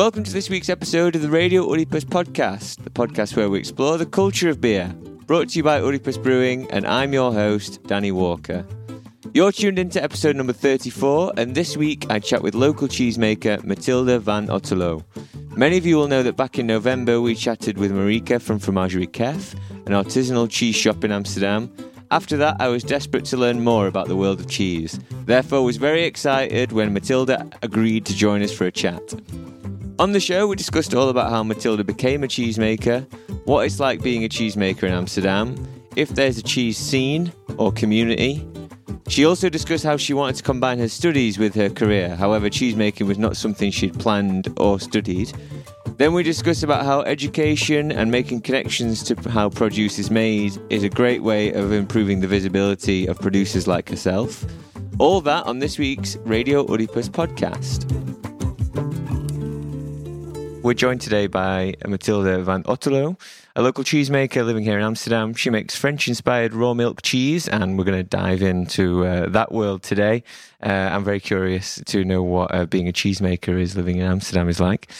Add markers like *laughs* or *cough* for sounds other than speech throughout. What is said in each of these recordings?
Welcome to this week's episode of the Radio Oedipus podcast, the podcast where we explore the culture of beer. Brought to you by Oedipus Brewing, and I'm your host, Danny Walker. You're tuned into episode number 34, and this week I chat with local cheesemaker Matilda van Otterlo. Many of you will know that back in November we chatted with Marika from Fromagerie Kef, an artisanal cheese shop in Amsterdam. After that, I was desperate to learn more about the world of cheese. Therefore, was very excited when Matilda agreed to join us for a chat. On the show, we discussed all about how Matilda became a cheesemaker, what it's like being a cheesemaker in Amsterdam, if there's a cheese scene or community. She also discussed how she wanted to combine her studies with her career. However, cheesemaking was not something she'd planned or studied. Then we discussed about how education and making connections to how produce is made is a great way of improving the visibility of producers like herself. All that on this week's Radio Oedipus podcast. We're joined today by Matilda van Otterlo, a local cheesemaker living here in Amsterdam. She makes French inspired raw milk cheese, and we're going to dive into uh, that world today. Uh, I'm very curious to know what uh, being a cheesemaker is living in Amsterdam is like.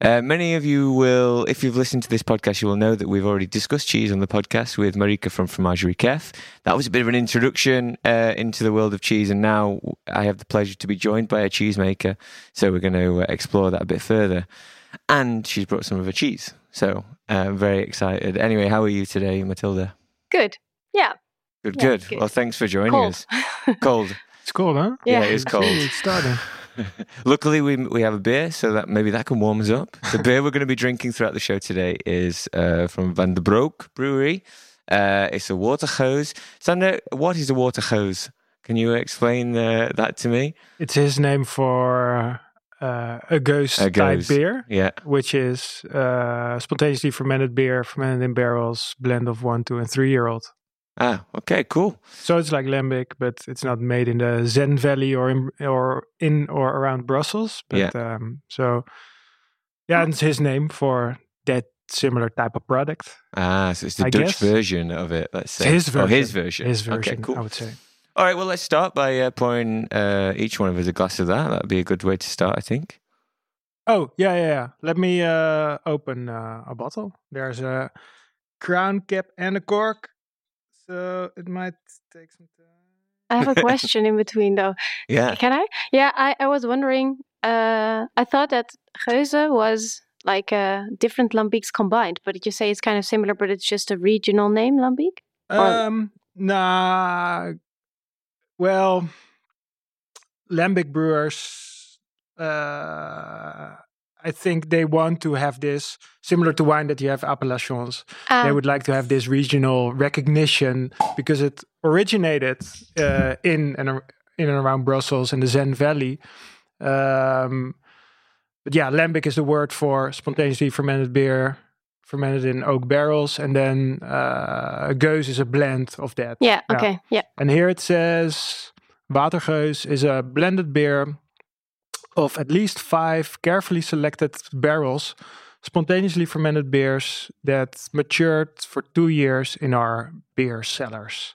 Uh, many of you will, if you've listened to this podcast, you will know that we've already discussed cheese on the podcast with Marika from Fromagerie Kef. That was a bit of an introduction uh, into the world of cheese, and now I have the pleasure to be joined by a cheesemaker. So we're going to uh, explore that a bit further and she's brought some of her cheese. So uh, very excited. Anyway, how are you today, Matilda? Good. Yeah. Good, Yeah, good. good. Well, thanks for joining Cold. us. Cold. *laughs* It's cold, huh? Yeah, Yeah. it is cold. It's starting. *laughs* Luckily, we we have a beer, so that maybe that can warm us up. The beer we're going to be drinking throughout the show today is uh, from Van der Broek Brewery. Uh, it's a Watergeus. Sander, what is a Watergeus? Can you explain uh, that to me? It's his name for uh, a ghost A type ghost. beer, Yeah. which is uh, spontaneously fermented beer, fermented in barrels, blend of one, two, and three year old. Ah, okay, cool. So it's like lambic, but it's not made in the Zen Valley or in or in or around Brussels. But um, so yeah, and it's his name for that similar type of product. Ah, so it's the I Dutch guess. version of it. Let's say his Oh, his version. version. His version, Okay, cool. I would say. All right, well, let's start by uh, pouring uh, each one of us a glass of that. That'd be a good way to start, I think. Oh yeah, yeah, yeah. Let me uh, open uh, a bottle. There's a crown cap and a cork, so it might take some time. I have a *laughs* question in between though. Yeah. Can I? Yeah, I, I was wondering. Uh, I thought that Geuze was like uh, different lambics combined, but you say it's kind of similar, but it's just a regional name, lambic. Or- Um, nah. Well, lambic brewers, uh, I think they want to have this similar to wine that you have appellations. they Ah, would like to have this regional recognition because it originated uh, in and in and around Brussels and the Zen Valley. Um, but yeah, lambic is the word for spontaneously fermented beer, fermented in oak barrels, and then uh, geuze is a blend of that. yeah. yeah. Okay. Yeah. And here it says Watergeus is a blended beer of at least five carefully selected barrels, spontaneously fermented beers that matured for two years in our beer cellars.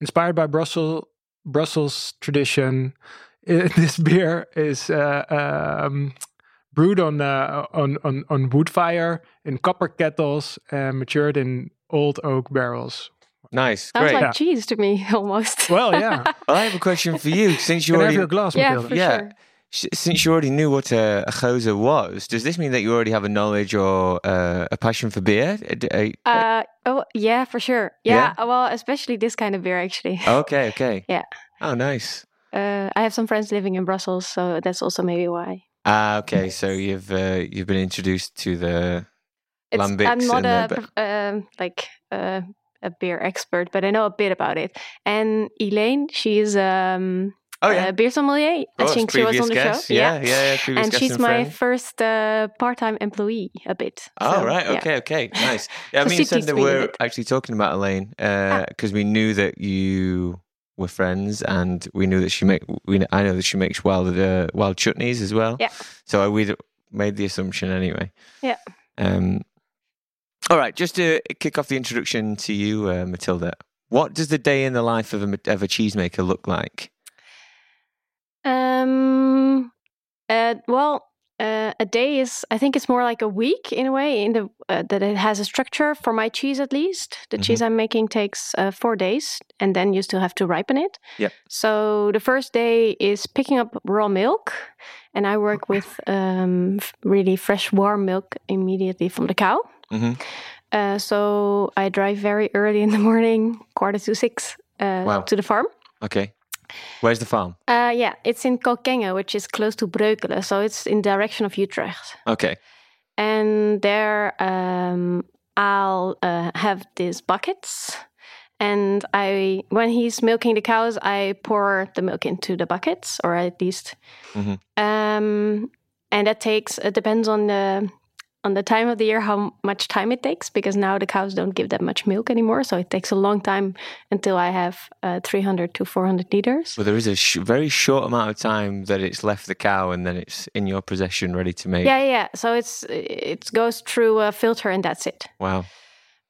Inspired by Brussels, Brussels tradition, *laughs* this beer is uh, um, brewed on, uh, on, on, on wood fire in copper kettles and matured in old oak barrels. Nice. Sounds Great. like Yeah. cheese to me *laughs* almost. Well, yeah. well, *laughs* I have a question for you. Since you Can I have already, your glass, yeah, for Yeah. sure. since you already knew what a, a geuze was, does this mean that you already have a knowledge or uh, a passion for beer? Uh, d- uh, Uh, oh, yeah, for sure. Yeah, well, especially this kind of beer, actually. *laughs* okay, okay. Yeah. Oh, nice. Uh, I have some friends living in Brussels, so that's also maybe why. Ah, okay. So you've uh, you've been introduced to the It's, lambics I'm not a the, um like uh, a beer expert, but I know a bit about it. And Elaine, she's um, oh yeah, a beer sommelier. I think she was on the guest. show. Yeah, yeah, yeah. previous and she's my friend. first uh, part-time employee a bit. Oh So, right, yeah. okay, okay, nice. *laughs* Yeah, So me and Sander teaches me a were actually talking about Elaine Ah. because we knew that you were friends, and we knew that she make. We I know that she makes wild uh, wild chutneys as well. Yeah. So I, we made the assumption anyway. Yeah. Um. All right, just to kick off the introduction to you, uh, Matilda. What does the day in the life of a of a cheesemaker look like? Um, uh, well, uh, a day is i think it's more like a week in a way in the uh, that it has a structure for my cheese at least the Mhm. cheese i'm making takes uh, four days and then you still have to ripen it Yep. so the first day is picking up raw milk and i work with um, really fresh warm milk immediately from the cow mm-hmm. uh, so i drive very early in the morning quarter to six uh, Wow. to the farm Okay. Where's the farm? uh, yeah it's in Kockengen, which is close to breukelen so it's in direction of utrecht Okay. and there um, I'll uh, have these buckets, and I when he's milking the cows, I pour the milk into the buckets, or at least, Mhm. um, and that takes it depends on the on the time of the year how much time it takes because now the cows don't give that much milk anymore, so it takes a long time until I have uh, 300 to 400 liters. Well, there is a sh- very short amount of time that it's left the cow, and then it's in your possession, ready to make. Yeah, yeah. So it's it goes through a filter and that's it. Wow.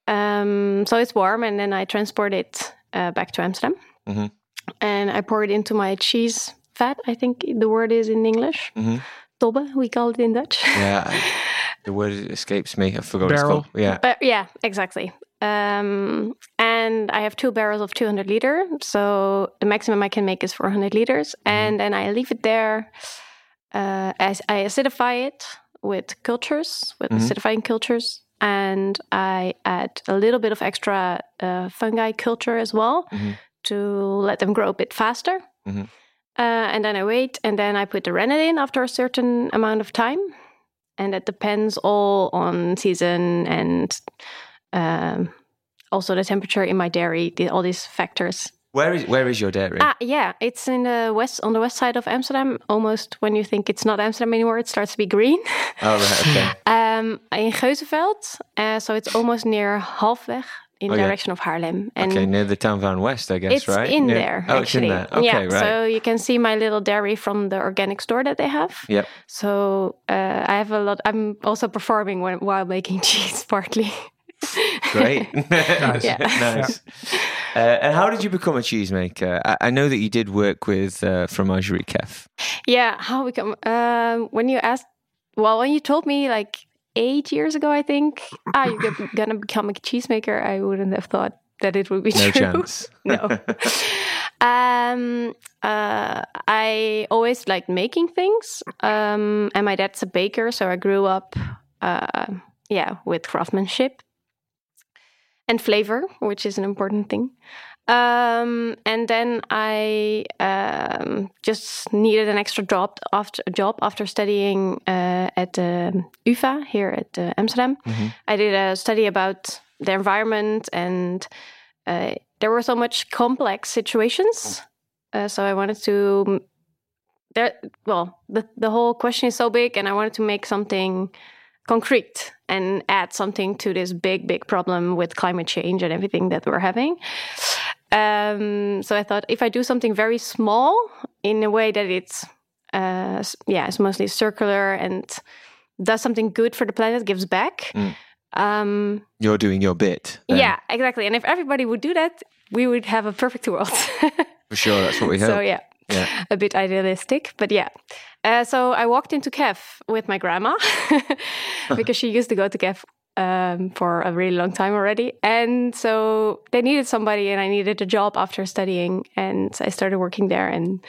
Um, so it's warm, and then I transport it uh, back to Amsterdam, Mhm. and I pour it into my cheese vat. I think the word is in English. Mhm. Tobbe, we call it in Dutch. Yeah. I- *laughs* the word escapes me. I forgot what Barrel. it's called. Yeah. But yeah, exactly. Um, and I have two barrels of 200 liter, so the maximum I can make is 400 liters, and then I leave it there. Uh, as I acidify it with cultures, with Mhm. acidifying cultures, and I add a little bit of extra uh, fungi culture as well Mhm. to let them grow a bit faster. Mhm. Uh, and then I wait, and then I put the rennet in after a certain amount of time, and that depends all on season and um, also the temperature in my dairy. The, all these factors. Where is Where is your dairy? Ah, yeah, it's in the west on the west side of Amsterdam. Almost when you think it's not Amsterdam anymore, it starts to be green. Oh right. Okay. *laughs* um, in Geuzenveld, uh, so it's almost near halfweg in Oh, the yeah. direction of Haarlem. And okay, near the Tuin van West, I guess, it's right? in Near- there. Oh, actually. it's in there. Okay, yeah, right. so you can see my little dairy from the organic store that they have. Yep. So uh, I have a lot. I'm also performing when, while making *laughs* cheese, partly. Great. *laughs* Nice. Yeah. *laughs* nice. Uh, and how did you become a cheesemaker? I, I know that you did work with uh, Fromagerie Kef. Yeah, how we come? Um, when you asked, well, when you told me like eight years ago, I think, ah, you're *laughs* gonna become a cheesemaker, I wouldn't have thought that it would be No true. chance. *laughs* no. *laughs* um, uh, I always liked making things, um, and my dad's a baker, so I grew up, uh, yeah, with craftsmanship and flavor, which is an important thing. Um, and then I um, just needed an extra job after a job after studying uh, at the UVA here at uh, Amsterdam. Mhm. I did a study about the environment, and uh, there were so much complex situations. Uh, so I wanted to there. Well, the the whole question is so big, and I wanted to make something concrete and add something to this big, big problem with climate change and everything that we're having. Um, so I thought if I do something very small in a way that it's, uh, yeah, it's mostly circular and does something good for the planet, gives back. Mm. Um, You're doing your bit. then. yeah, exactly. And if everybody would do that, we would have a perfect world. For sure, that's what we *laughs* hope. so yeah, Yeah. a bit idealistic, but yeah. Uh, so I walked into KEF with my grandma *laughs* *laughs* because she used to go to KEF um, for a really long time already. And so they needed somebody, and I needed a job after studying. And I started working there. And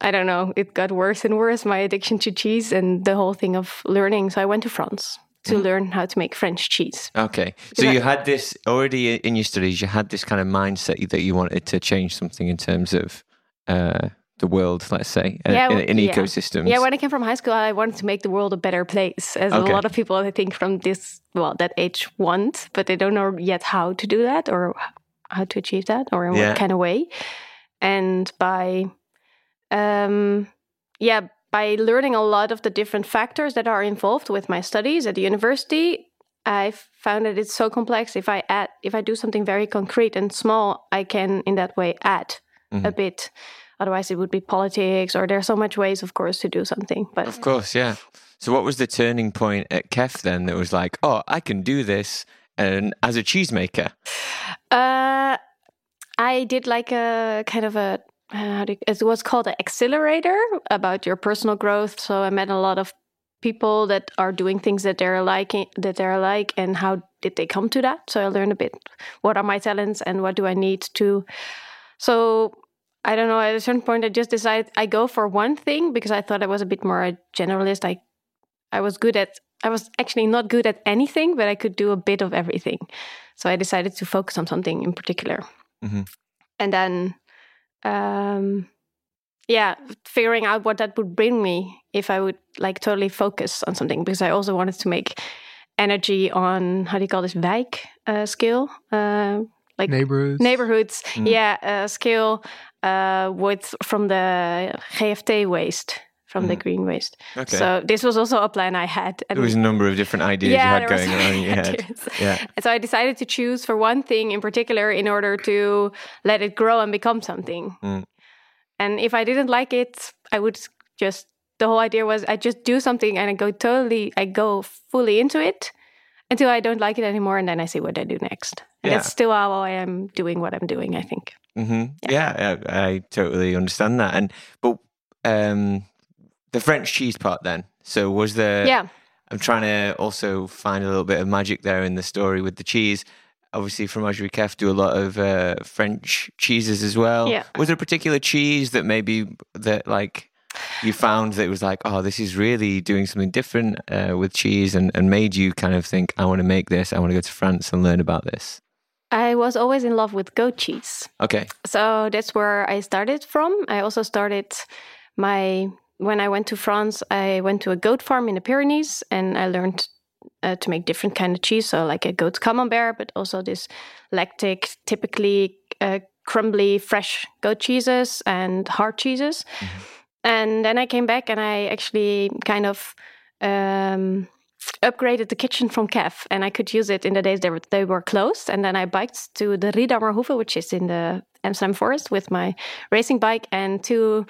I don't know, it got worse and worse my addiction to cheese and the whole thing of learning. So I went to France to learn how to make French cheese. Okay. So you had this already in your studies, you had this kind of mindset that you wanted to change something in terms of uh, the world, let's say, uh, Yeah, in yeah. ecosystems. Yeah, when I came from high school, I wanted to make the world a better place, as Okay. a lot of people I think from this well that age want, but they don't know yet how to do that or how to achieve that or in Yeah. what kind of way. And by, um, yeah, by learning a lot of the different factors that are involved with my studies at the university, I found that it's so complex. If I add, if I do something very concrete and small, I can in that way add a Mhm. bit. Otherwise, it would be politics, or there's so much ways, of course, to do something. But Of course, yeah. So what was the turning point at Kef then that was like, oh, I can do this and as a cheesemaker? uh, I did like a kind of a uh, how do you, it was called an accelerator about your personal growth. So I met a lot of people that are doing things that they're liking that they're like and how did they come to that so i learned a bit what are my talents and what do i need to so i don't know at a certain point i just decided i go for one thing because i thought i was a bit more a generalist. I i was good at i was actually not good at anything but i could do a bit of everything. So i decided to focus on something in particular. Mhm. and then um yeah figuring out what that would bring me if i would like totally focus on something because i also wanted to make energy on how do you call this wijk uh, scale uh, like Neighborhoods. neighborhoods Mm. yeah uh, scale uh, with from the gft waste from the Mhm. green waste Okay. so this was also a plan i had and there was a number of different ideas you had going *laughs* on in your head. Yeah. And so I decided to choose for one thing in particular in order to let it grow and become something. Mm. And if I didn't like it, I would just the whole idea was I just do something and I go totally I go fully into it until I don't like it anymore and then I see what I do next. And Yeah. that's still how I am doing what I'm doing, I think. hmm Yeah, I, I totally understand that. And but um, the French cheese part then. So was there? yeah. I'm trying to also find a little bit of magic there in the story with the cheese. Obviously, Fromagerie Kef do a lot of uh, French cheeses as well. Yeah. Was there a particular cheese that maybe that like you found that it was like, oh, this is really doing something different uh, with cheese, and, and made you kind of think, I want to make this. I want to go to France and learn about this. I was always in love with goat cheese. Okay. so that's where I started from. I also started my when I went to France. I went to a goat farm in the Pyrenees, and I learned uh, to make different kind of cheese. So like a goat camembert, but also this lactic, typically uh, crumbly, fresh goat cheeses and hard cheeses. And then I came back, and I actually kind of. Um, upgraded the kitchen from Kef and I could use it in the days they were, they were closed. And then I biked to the Ridammerhoeve, which is in the Amsterdam forest, with my racing bike and two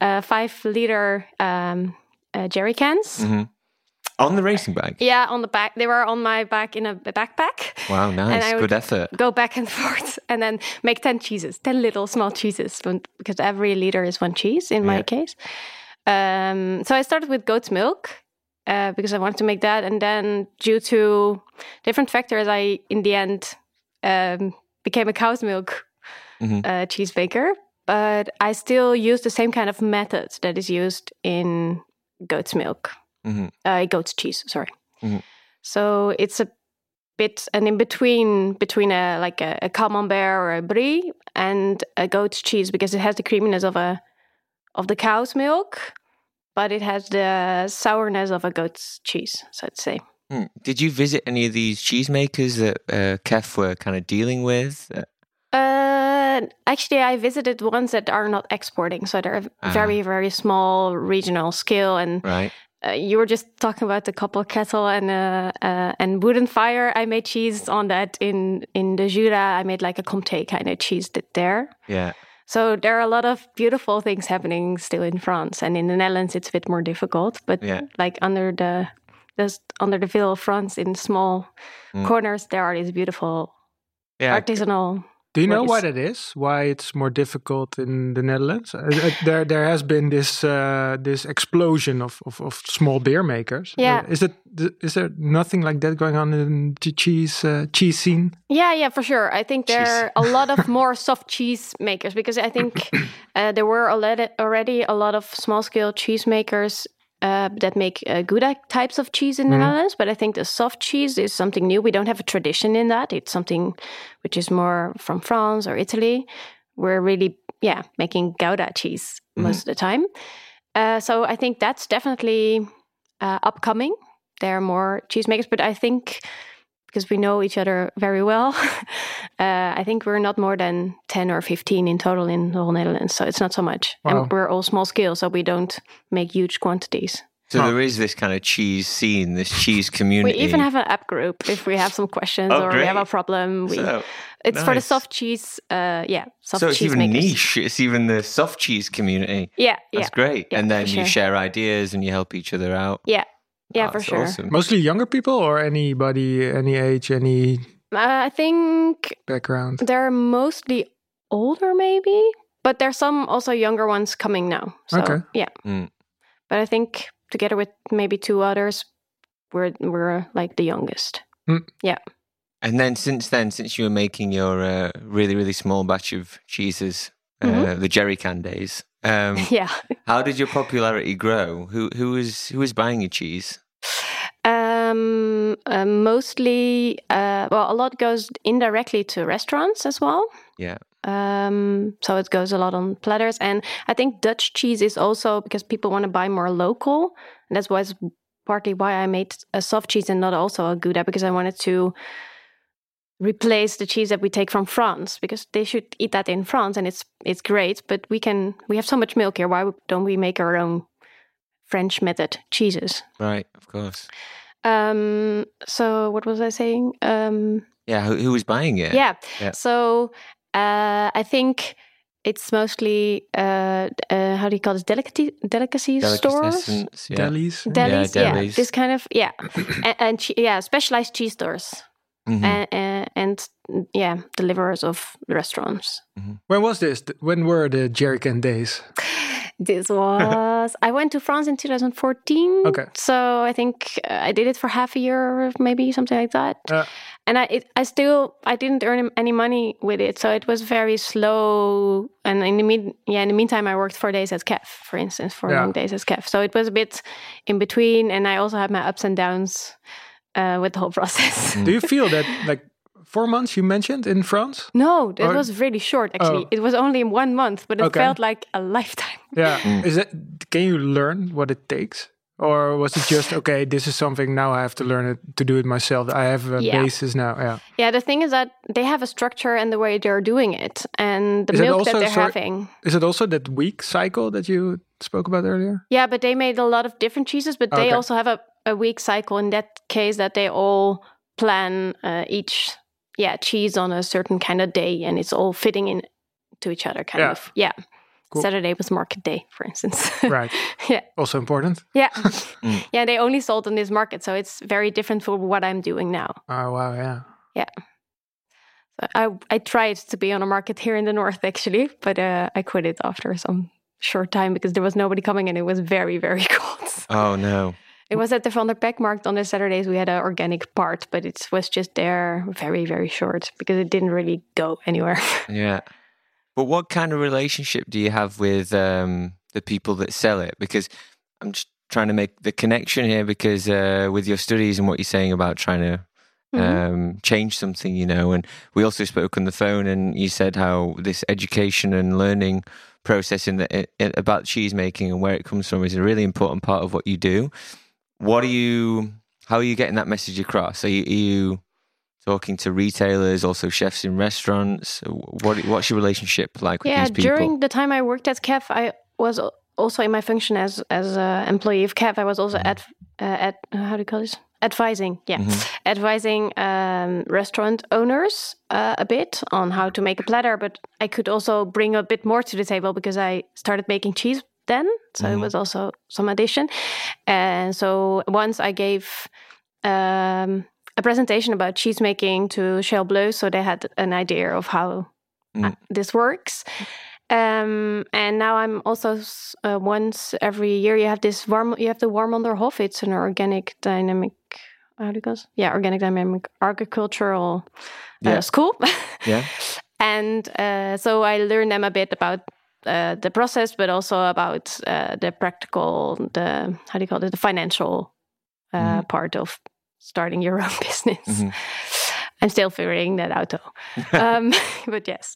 uh, five liter um, uh, jerry cans. hmm On the racing bike. Yeah, on the back. They were on my back in a backpack. Wow, *laughs* nice. Good effort. Go back and *laughs* forth and then make 10 cheeses, 10 little small cheeses, because every liter is one cheese in my Yeah. case. Um, so I started with goat's milk uh, because I wanted to make that. And then, due to different factors, I, in the end, um, became a cow's milk Mhm. uh, cheese baker. But I still use the same kind of method that is used in goat's milk, hmm uh, goat's cheese, sorry. Mhm. So it's a bit an in between between a like a, a camembert or a brie and a goat's cheese because it has the creaminess of a of the cow's milk, but it has the sourness of a goat's cheese. So I'd say. Hmm. Did you visit any of these cheesemakers that uh, Kef were kind of dealing with? Uh, Uh, actually, I visited ones that are not exporting, so they're Ah. very, very small regional scale. And right. Uh, you were just talking about the copper kettle and uh, uh, and wooden fire. I made cheese on that in in the Jura. I made like a comté kind of cheese th- there. Yeah. So there are a lot of beautiful things happening still in France, and in the Netherlands it's a bit more difficult. But Yeah. like under the just under the veil of France, in small Mm. corners, there are these beautiful Yeah. artisanal. Do you know why that is? Why it's more difficult in the Netherlands? Uh, uh, there, there has been this uh, this explosion of, of, of small beer makers. Uh, Yeah. is it is there nothing like that going on in the cheese uh, cheese scene? Yeah, yeah, for sure. I think there Cheese. are a lot of *laughs* more soft cheese makers because I think uh, there were already already a lot of small scale cheese makers uh, that make uh, Gouda types of cheese in the Mhm. Netherlands. But I think the soft cheese is something new. We don't have a tradition in that. It's something which is more from France or Italy. We're really, yeah, making Gouda cheese most of the time. Uh, so I think that's definitely uh, upcoming. There are more cheesemakers, but I think because we know each other very well, *laughs* uh, I think we're not more than 10 or 15 in total in the whole Netherlands. So it's not so much. Wow. And we're all small scale, so we don't make huge quantities. So Huh. there is this kind of cheese scene, this cheese community. We even have an app group if we have some questions Oh, or we have a problem. We, So, it's for the soft cheese, uh, yeah, soft so it's cheese even makers. niche. It's even the soft cheese community. Yeah, yeah, That's great. yeah, and then you sure. share ideas and you help each other out. yeah, yeah, Oh, for sure. Awesome. Mostly younger people or anybody, any age, any Uh, I think background? they're mostly older, maybe, but there's some also younger ones coming now. So, Okay. Yeah. Mm. But I think together with maybe two others, we're we're like the youngest. Yeah. And then since then, since you were making your uh, really really small batch of cheeses, uh, Mhm. the jerry can days, um, *laughs* Yeah. how did your popularity grow? Who who was who was buying your cheese? Um, uh, mostly, uh, well, a lot goes indirectly to restaurants as well. Yeah. Um, so it goes a lot on platters, and I think Dutch cheese is also because people want to buy more local, and that's why it's partly why I made a soft cheese and not also a Gouda because I wanted to replace the cheese that we take from France because they should eat that in France and it's it's great, but we can we have so much milk here. Why don't we make our own French method cheeses? Right, of course. Um, so what was I saying? Um, Yeah, who, who was buying it? yeah. Yeah. So uh, I think it's mostly uh, uh, how do you call this delicacy delicacy stores. Yeah. Delis. Delis, yeah, delis. this kind of yeah, *coughs* and, and che- yeah, specialized cheese stores Mhm. and, and and yeah, deliverers of restaurants. When was this? When were the jerrycan days? This was I went to France in 2014. Okay. So I think uh, I did it for half a year, or maybe something like that. Yeah. And I, it, I still, I didn't earn any money with it, so it was very slow. And in the mean, yeah, in the meantime, I worked four days at Kef, for instance, four Yeah. long days at Kef. So it was a bit in between, and I also had my ups and downs uh, with the whole *laughs* process. Do you feel that like four months you mentioned in France? no, it Or- was really short. Actually, Oh. it was only one month, but it Okay. felt like a lifetime. Yeah. *laughs* Mm. Is that can you learn what it takes? Or was it just okay, this is something now I have to learn it to do it myself. I have a Yeah. basis now. Yeah. Yeah, the thing is that they have a structure and the way they're doing it, and the Is milk that they're sort- having. Is it also that week cycle that you spoke about earlier? Yeah, but they made a lot of different cheeses, but they also have a, a week cycle in that case that they all plan uh, each yeah cheese on a certain kind of day, and it's all fitting in to each other, kind Yeah. of. Yeah. Cool. Saturday was market day, for instance. *laughs* Right. yeah, Also important. yeah, *laughs* Mm. yeah. They only sold on this market, so it's very different from what I'm doing now. Oh wow, yeah. Yeah. So I I tried to be on a market here in the north actually, but uh, I quit it after some short time because there was nobody coming and it was very very *laughs* cold. Oh no. It was at the Van der Pek market on the Saturdays. We had an organic part, but it was just there very very short because it didn't really go anywhere. *laughs* Yeah. But what kind of relationship do you have with um, the people that sell it? Because I'm just trying to make the connection here because uh, with your studies and what you're saying about trying to Mhm. um, change something, you know, and we also spoke on the phone and you said how this education and learning process in the about cheese making and where it comes from is a really important part of what you do. What are you? How are you getting that message across? Are you, are you talking to retailers, also chefs in restaurants? What what's your relationship like with yeah, these people? during the time I worked at Kef, I was also in my function as as an employee of Kef. I was also at uh, at uh, how do you call this? Advising, yeah, Mhm. advising um, restaurant owners uh, a bit on how to make a platter. But I could also bring a bit more to the table because I started making cheese then, so Mhm. it was also some addition. And so once I gave um, a presentation about cheese making to Ciel Bleu, so they had an idea of how uh, Mm. this works. Um, and now I'm also uh, once every year you have this warm you have the Warmonderhof. It's an organic dynamic. How do you call? Yeah, organic dynamic agricultural uh, Yeah. school. Yeah. *laughs* and uh, so I learned them a bit about uh, the process, but also about uh, the practical, the how do you call it, the financial uh, Mhm. part of starting your *laughs* own business. Mhm. I'm still figuring that out though. *laughs* um, *laughs* but yes.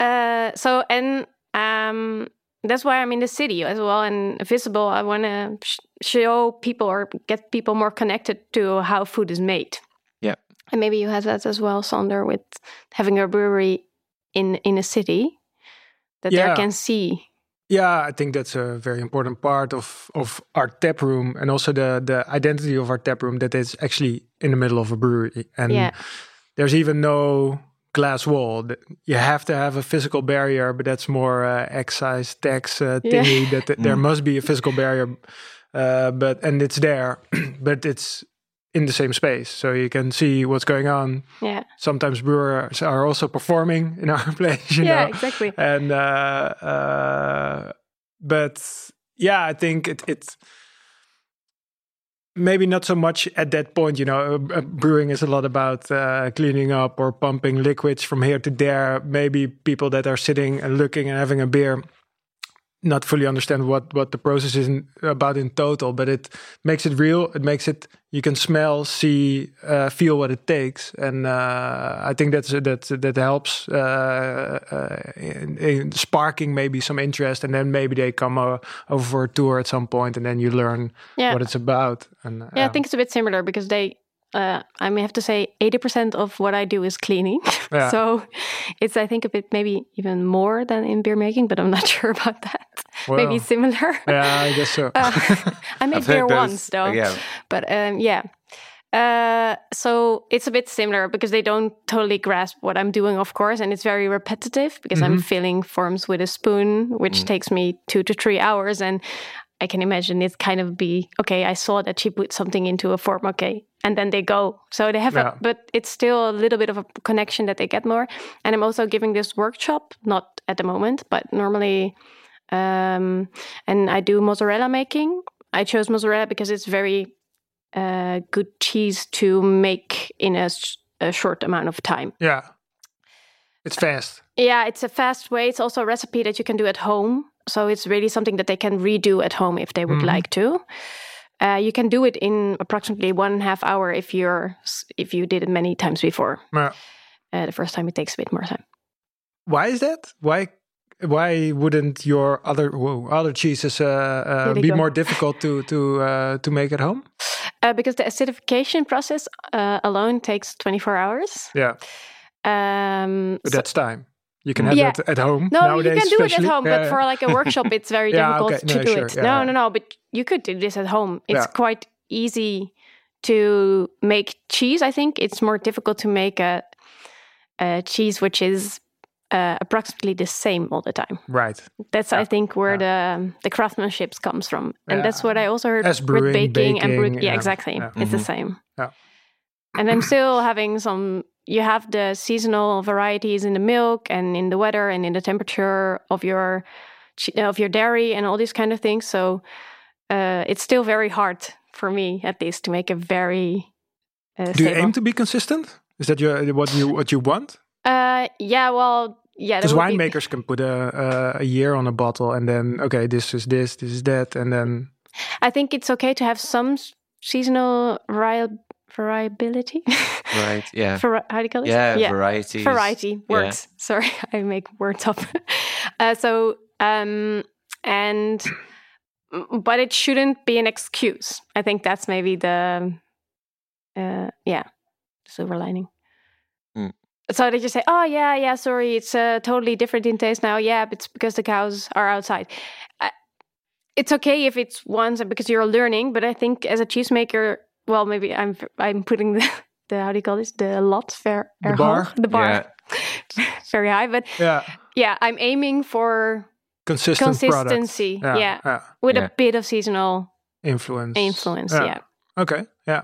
Uh, so and um, that's why I'm in the city as well and visible. I want to sh- show people or get people more connected to how food is made. Yeah. And maybe you have that as well, Sander, with having a brewery in in a city that Yeah. they can see. Yeah, I think that's a very important part of of our tap room and also the the identity of our tap room that is actually in the middle of a brewery and Yeah. there's even no glass wall. You have to have a physical barrier, but that's more uh, excise tax uh, Yeah. thingy. That th- *laughs* there Mm. must be a physical barrier, uh, but and it's there, *clears throat* but it's in the same space, so you can see what's going on. Yeah. Sometimes brewers are also performing in our *laughs* place, you yeah, know exactly. and uh, uh, but yeah, I think it it maybe not so much at that point. You know, uh, uh, brewing is a lot about uh, cleaning up or pumping liquids from here to there. Maybe people that are sitting and looking and having a beer not fully understand what what the process is in, about in total but it makes it real. It makes it you can smell see uh, feel what it takes. And uh, i think that's that that helps uh, uh, in, in, sparking maybe some interest. And then maybe they come uh, over for a tour at some point and then you learn yeah. what it's about. And yeah i think it's a bit similar because they uh, I may have to say 80% of what I do is cleaning. *laughs* Yeah. so it's, I think, a bit maybe even more than in beer making, but I'm not *laughs* sure about that. Well, maybe similar. *laughs* Yeah, I guess so. uh, I made beer once though. Yeah. But um, yeah. Uh, so it's a bit similar because they don't totally grasp what I'm doing, of course, and it's very repetitive because mm-hmm. I'm filling forms with a spoon, which mm. takes me two to three hours, and I can imagine it kind of be okay. I saw that she put something into a form, okay, and then they go. So they have, yeah. a, but it's still a little bit of a connection that they get more. And I'm also giving this workshop, not at the moment, but normally, um, and I do mozzarella making. I chose mozzarella because it's very uh, good cheese to make in a, a short amount of time. Yeah, it's fast. Yeah, it's a fast way. It's also a recipe that you can do at home. So it's really something that they can redo at home if they would mm-hmm. like to. Uh, you can do it in approximately one and a half hour if you're if you did it many times before. Yeah. Uh, the first time it takes a bit more time. Why is that? Why why wouldn't your other whoa, other cheeses uh, uh be go. more difficult to to uh, to make at home? *laughs* Uh, because the acidification process alone takes twenty four hours. Yeah. Um, but so that's time. You can have yeah. that at home. No, nowadays, you can do it at home, yeah. but for like a workshop, it's very *laughs* yeah, difficult okay. to no, do sure. it. no, no, no. But you could do this at home. It's quite easy to make cheese. I think it's more difficult to make a, a cheese which is uh, approximately the same all the time. Right. That's I think where the the craftsmanship comes from, and that's what I also heard As brewing, with baking, baking and brewing. Yeah, exactly. It's mm-hmm. the same. Yeah. And I'm still having some you have the seasonal varieties in the milk and in the weather and in the temperature of your of your dairy and all these kind of things. So uh, it's still very hard for me, at least, to make a very. Uh, Do you aim to be consistent? Is that your what you what you want? Uh, yeah. Well, yeah. Because winemakers be... can put a, a year on a bottle and then okay, this is this, this is that, and then. I think it's okay to have some seasonal variability. right. Yeah. *laughs* For, how do you call it? Yeah. yeah. Variety. Variety works. Yeah. Sorry, *laughs* I make words up. *laughs* uh, so, um, and, but it shouldn't be an excuse. I think that's maybe the, uh, yeah, silver lining. Mm. So they just say, "Oh yeah, yeah, sorry, it's uh, totally different in taste now." Yeah, but it's because the cows are outside. it's okay if it's once because you're learning, but I think as a cheesemaker, well, maybe I'm I'm putting the, *laughs* the how do you call this? The lot fair the bar? the bar. Yeah. *laughs* very high, but yeah, yeah, I'm aiming for Consistent consistency, yeah, yeah, yeah, with a bit of seasonal influence. Influence, yeah. Okay, yeah.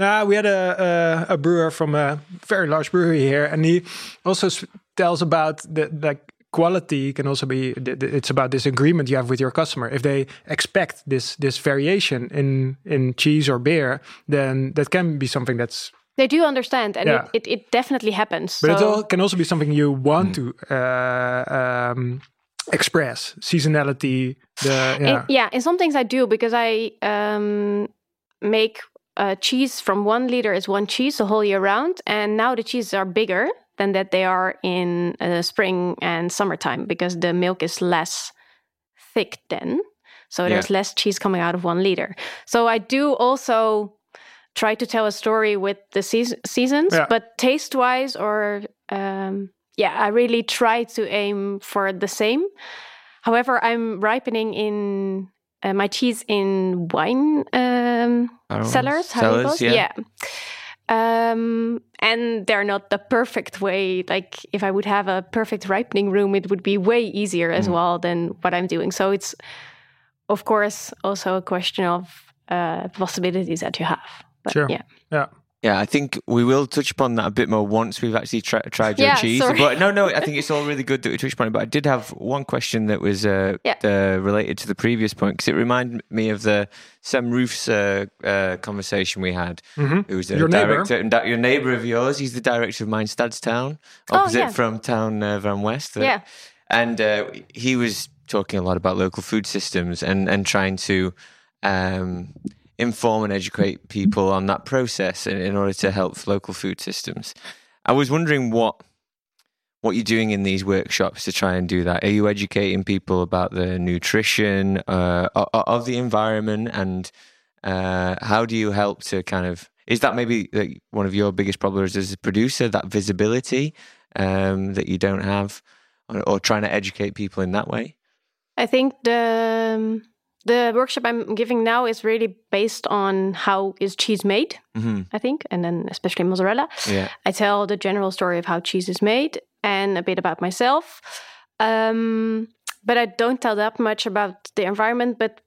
Now we had a, a, a brewer from a very large brewery here, and he also tells about the like quality can also be it's about this agreement you have with your customer if they expect this this variation in in cheese or beer then that can be something that's they do understand and yeah. it, it, it, definitely happens but so. it can also be something you want mm. to uh, um, express seasonality the yeah. yeah in some things i do because i um, make uh, cheese from one liter is one cheese the whole year round and now the cheeses are bigger than that they are in uh, spring and summertime because the milk is less thick then. So yeah. there's less cheese coming out of one liter. So I do also try to tell a story with the seasons, yeah. but taste wise or um, yeah, I really try to aim for the same. However, I'm ripening in uh, my cheese in wine um, cellars. Cellars, yeah. yeah. Um, and they're not the perfect way. Like if I would have a perfect ripening room, it would be way easier as mm. well than what I'm doing. So it's, of course, also a question of uh, possibilities that you have. But, sure. Yeah. Yeah. Yeah, I think we will touch upon that a bit more once we've actually tri- tried your Yeah, cheese. sorry. But no, no, I think it's all really good that we touched upon it. But I did have one question that was uh, Yeah. uh, related to the previous point because it reminded me of the Sam Roof's uh, uh, conversation we had. Mhm. Who's the Your neighbor. director, and that- your neighbour of yours. He's the director of Mijn Stadstuin, Oh, opposite yeah. from Tuin uh, Van West. Yeah. and uh, he was talking a lot about local food systems and and trying to um, inform and educate people on that process in, in order to help local food systems. I was wondering what what you're doing in these workshops to try and do that. Are you educating people about the nutrition uh, of the environment, and uh, how do you help to kind of? Is that maybe one of your biggest problems as a producer? That visibility um, that you don't have, or, or trying to educate people in that way? I think the um, the workshop I'm giving now is really based on how is cheese made. hmm I think, and then especially mozzarella. Yeah. I tell the general story of how cheese is made and a bit about myself. Um, but I don't tell that much about the environment, but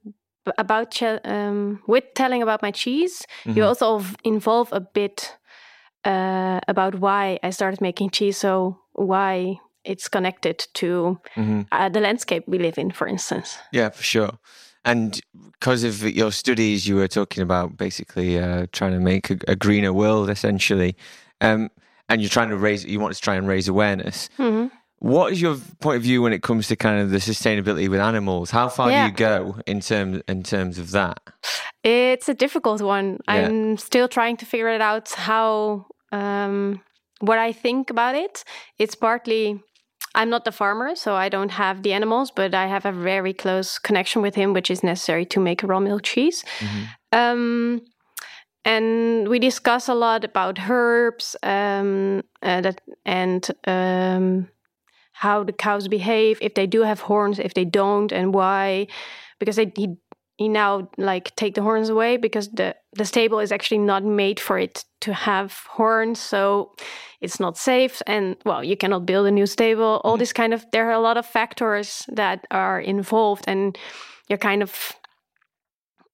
about che- um, with telling about my cheese, you Mhm. also involve a bit uh, about why I started making cheese. So why it's connected to hmm uh, the landscape we live in, for instance. Yeah, for sure. And because of your studies, you were talking about basically uh, trying to make a, a greener world, essentially. Um, and you're trying to raise, you want to try and raise awareness. hmm What is your point of view when it comes to kind of the sustainability with animals? How far Yeah. do you go in terms in terms of that? It's a difficult one. Yeah. I'm still trying to figure it out how um, what I think about it. It's partly I'm not the farmer, so I don't have the animals, but I have a very close connection with him, which is necessary to make raw milk cheese. Mhm. Um, and we discuss a lot about herbs um, uh, that and um, how the cows behave, if they do have horns, if they don't, and why. Because they, he he now like take the horns away because the the stable is actually not made for it to have horns, so it's not safe. And well, you cannot build a new stable. All mm-hmm. this kind of there are a lot of factors that are involved, and you're kind of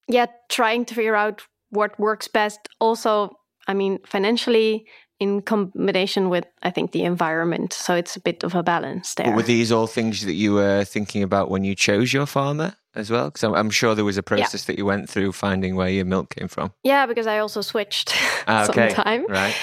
yeah trying to figure out what works best. Also, I mean financially in combination with I think the environment, so it's a bit of a balance there. But were these all things that you were thinking about when you chose your farmer as well? Because I'm, I'm sure there was a process that you went through finding where your milk came from. yeah, because I also switched *laughs* Ah, okay. sometime. Right.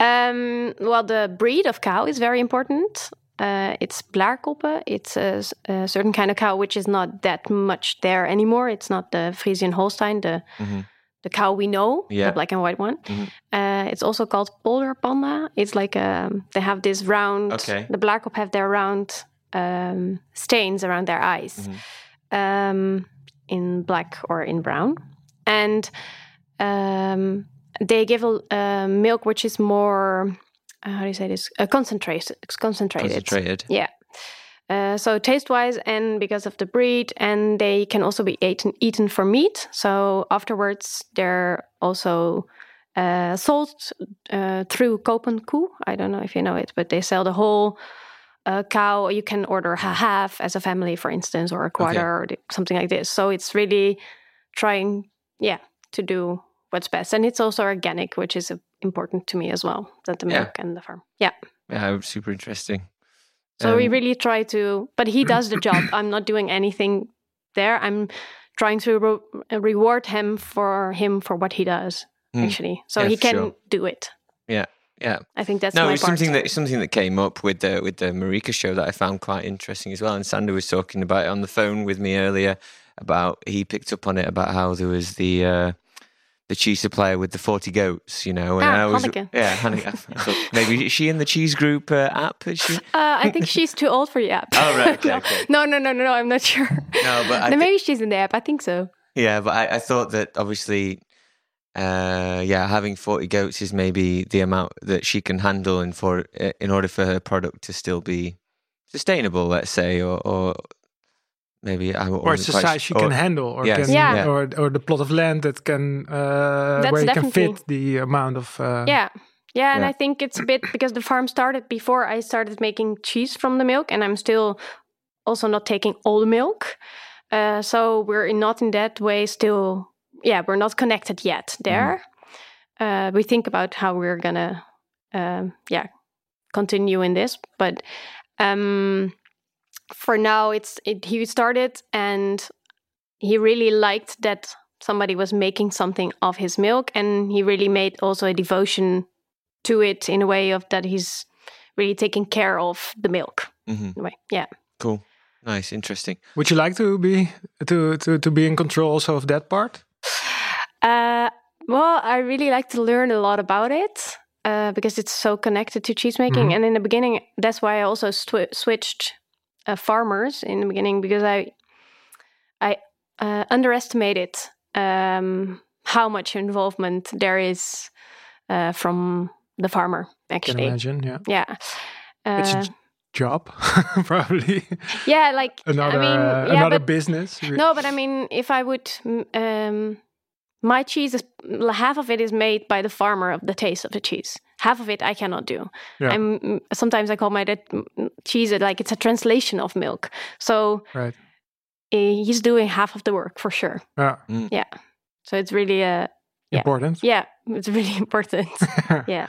Um, well, the breed of cow is very important. Uh, it's Blaarkoppen. It's a certain kind of cow which is not that much there anymore. It's not the Frisian Holstein, the Mhm. the cow we know, Yeah. the black and white one. Mhm. Uh, it's also called polder panda. It's like um, they have this round. Okay. The Blaarkop have their round um, stains around their eyes, Mhm. Um, in black or in brown, and um, they give a uh, milk which is more. Uh, how do you say this? Uh, concentrated. It's concentrated. Concentrated. Yeah. Uh, so taste wise and because of the breed, and they can also be eaten eaten for meat. So afterwards, they're also uh, sold uh, through Koop een Koe. I don't know if you know it, but they sell the whole uh, cow. You can order a half as a family, for instance, or a quarter or something like this. So it's really trying, yeah, to do what's best, and it's also organic, which is uh, important to me as well. That the Yeah. milk and the farm, yeah. Yeah, super interesting. So we Um, really try to, but he does the job. *clears throat* I'm not doing anything there. I'm trying to re- reward him for him for what he does Mm. actually, so Yeah, he can sure. do it. Yeah, yeah. I think that's no, it's part. something that something that came up with the with the Marika show that I found quite interesting as well. And Sander was talking about it on the phone with me earlier about he picked up on it about how there was the uh, the cheese supplier with the forty goats, you know. And Ah, I was yeah, *laughs* thought maybe is she in the cheese group uh, app? Is she? Uh, I think she's too old for the app. Oh, right, *laughs* okay, no, okay. no, no, no, no, no. I'm not sure. No, but I no, maybe she's in the app. I think so. Yeah, but I, I thought that obviously, uh, yeah, having forty goats is maybe the amount that she can handle, in for uh, in order for her product to still be sustainable, let's say, or or maybe I or it's the size she can handle, or Yes, can, Yeah. or or the plot of land that can uh, where you can fit the amount of. Uh, Yeah. Yeah, and Yeah. I think it's a bit because the farm started before I started making cheese from the milk, and I'm still also not taking all the milk. Uh, so we're not in that way still. Yeah, we're not connected yet there. uh, we think about how we're gonna, um, yeah, continue in this. But um, for now, it's it, he started and he really liked that somebody was making something of his milk, and he really made also a devotion to it in a way of that he's really taking care of the milk. hmm In a way, yeah. Cool. Nice. Interesting. Would you like to be to to to be in control also of that part? Uh, well, I really like to learn a lot about it uh, because it's so connected to cheesemaking. Mhm. And in the beginning, that's why I also sw- switched uh, farmers in the beginning because I I uh, underestimated um, how much involvement there is uh, from the farmer. Can Actually, imagine. Yeah, yeah. it's a Uh, j- job *laughs* probably yeah, like another I mean, yeah, another but business. No, but I mean, if I would, um, my cheese is half of it is made by the farmer of the taste of the cheese. Half of it I cannot do. Yeah. I'm mm, sometimes I call my that mm, cheese it like it's a translation of milk. So Right. he's doing half of the work for sure. Yeah, So it's really uh, Yeah. important. yeah, it's really *laughs* important. *laughs* yeah.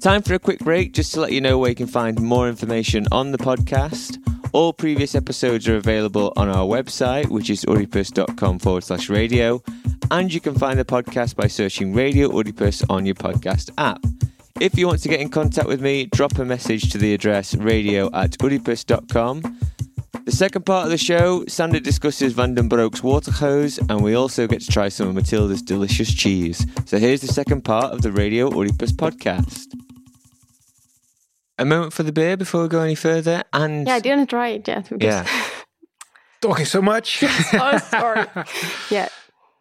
Time for a quick break just to let you know where you can find more information on the podcast. All previous episodes are available on our website, which is oedipus.com forward slash radio. And you can find the podcast by searching Radio Oedipus on your podcast app. If you want to get in contact with me, drop a message to the address radio at oedipus.com. The second part of the show, Sander discusses Vandenbroek's Watergeus, and we also get to try some of Matilda's delicious cheese. So here's the second part of the Radio Oedipus podcast. A moment for the beer before we go any further, and Yeah, I didn't try it yet. Because Yeah. *laughs* Talking so much. *laughs* oh, sorry. Yeah.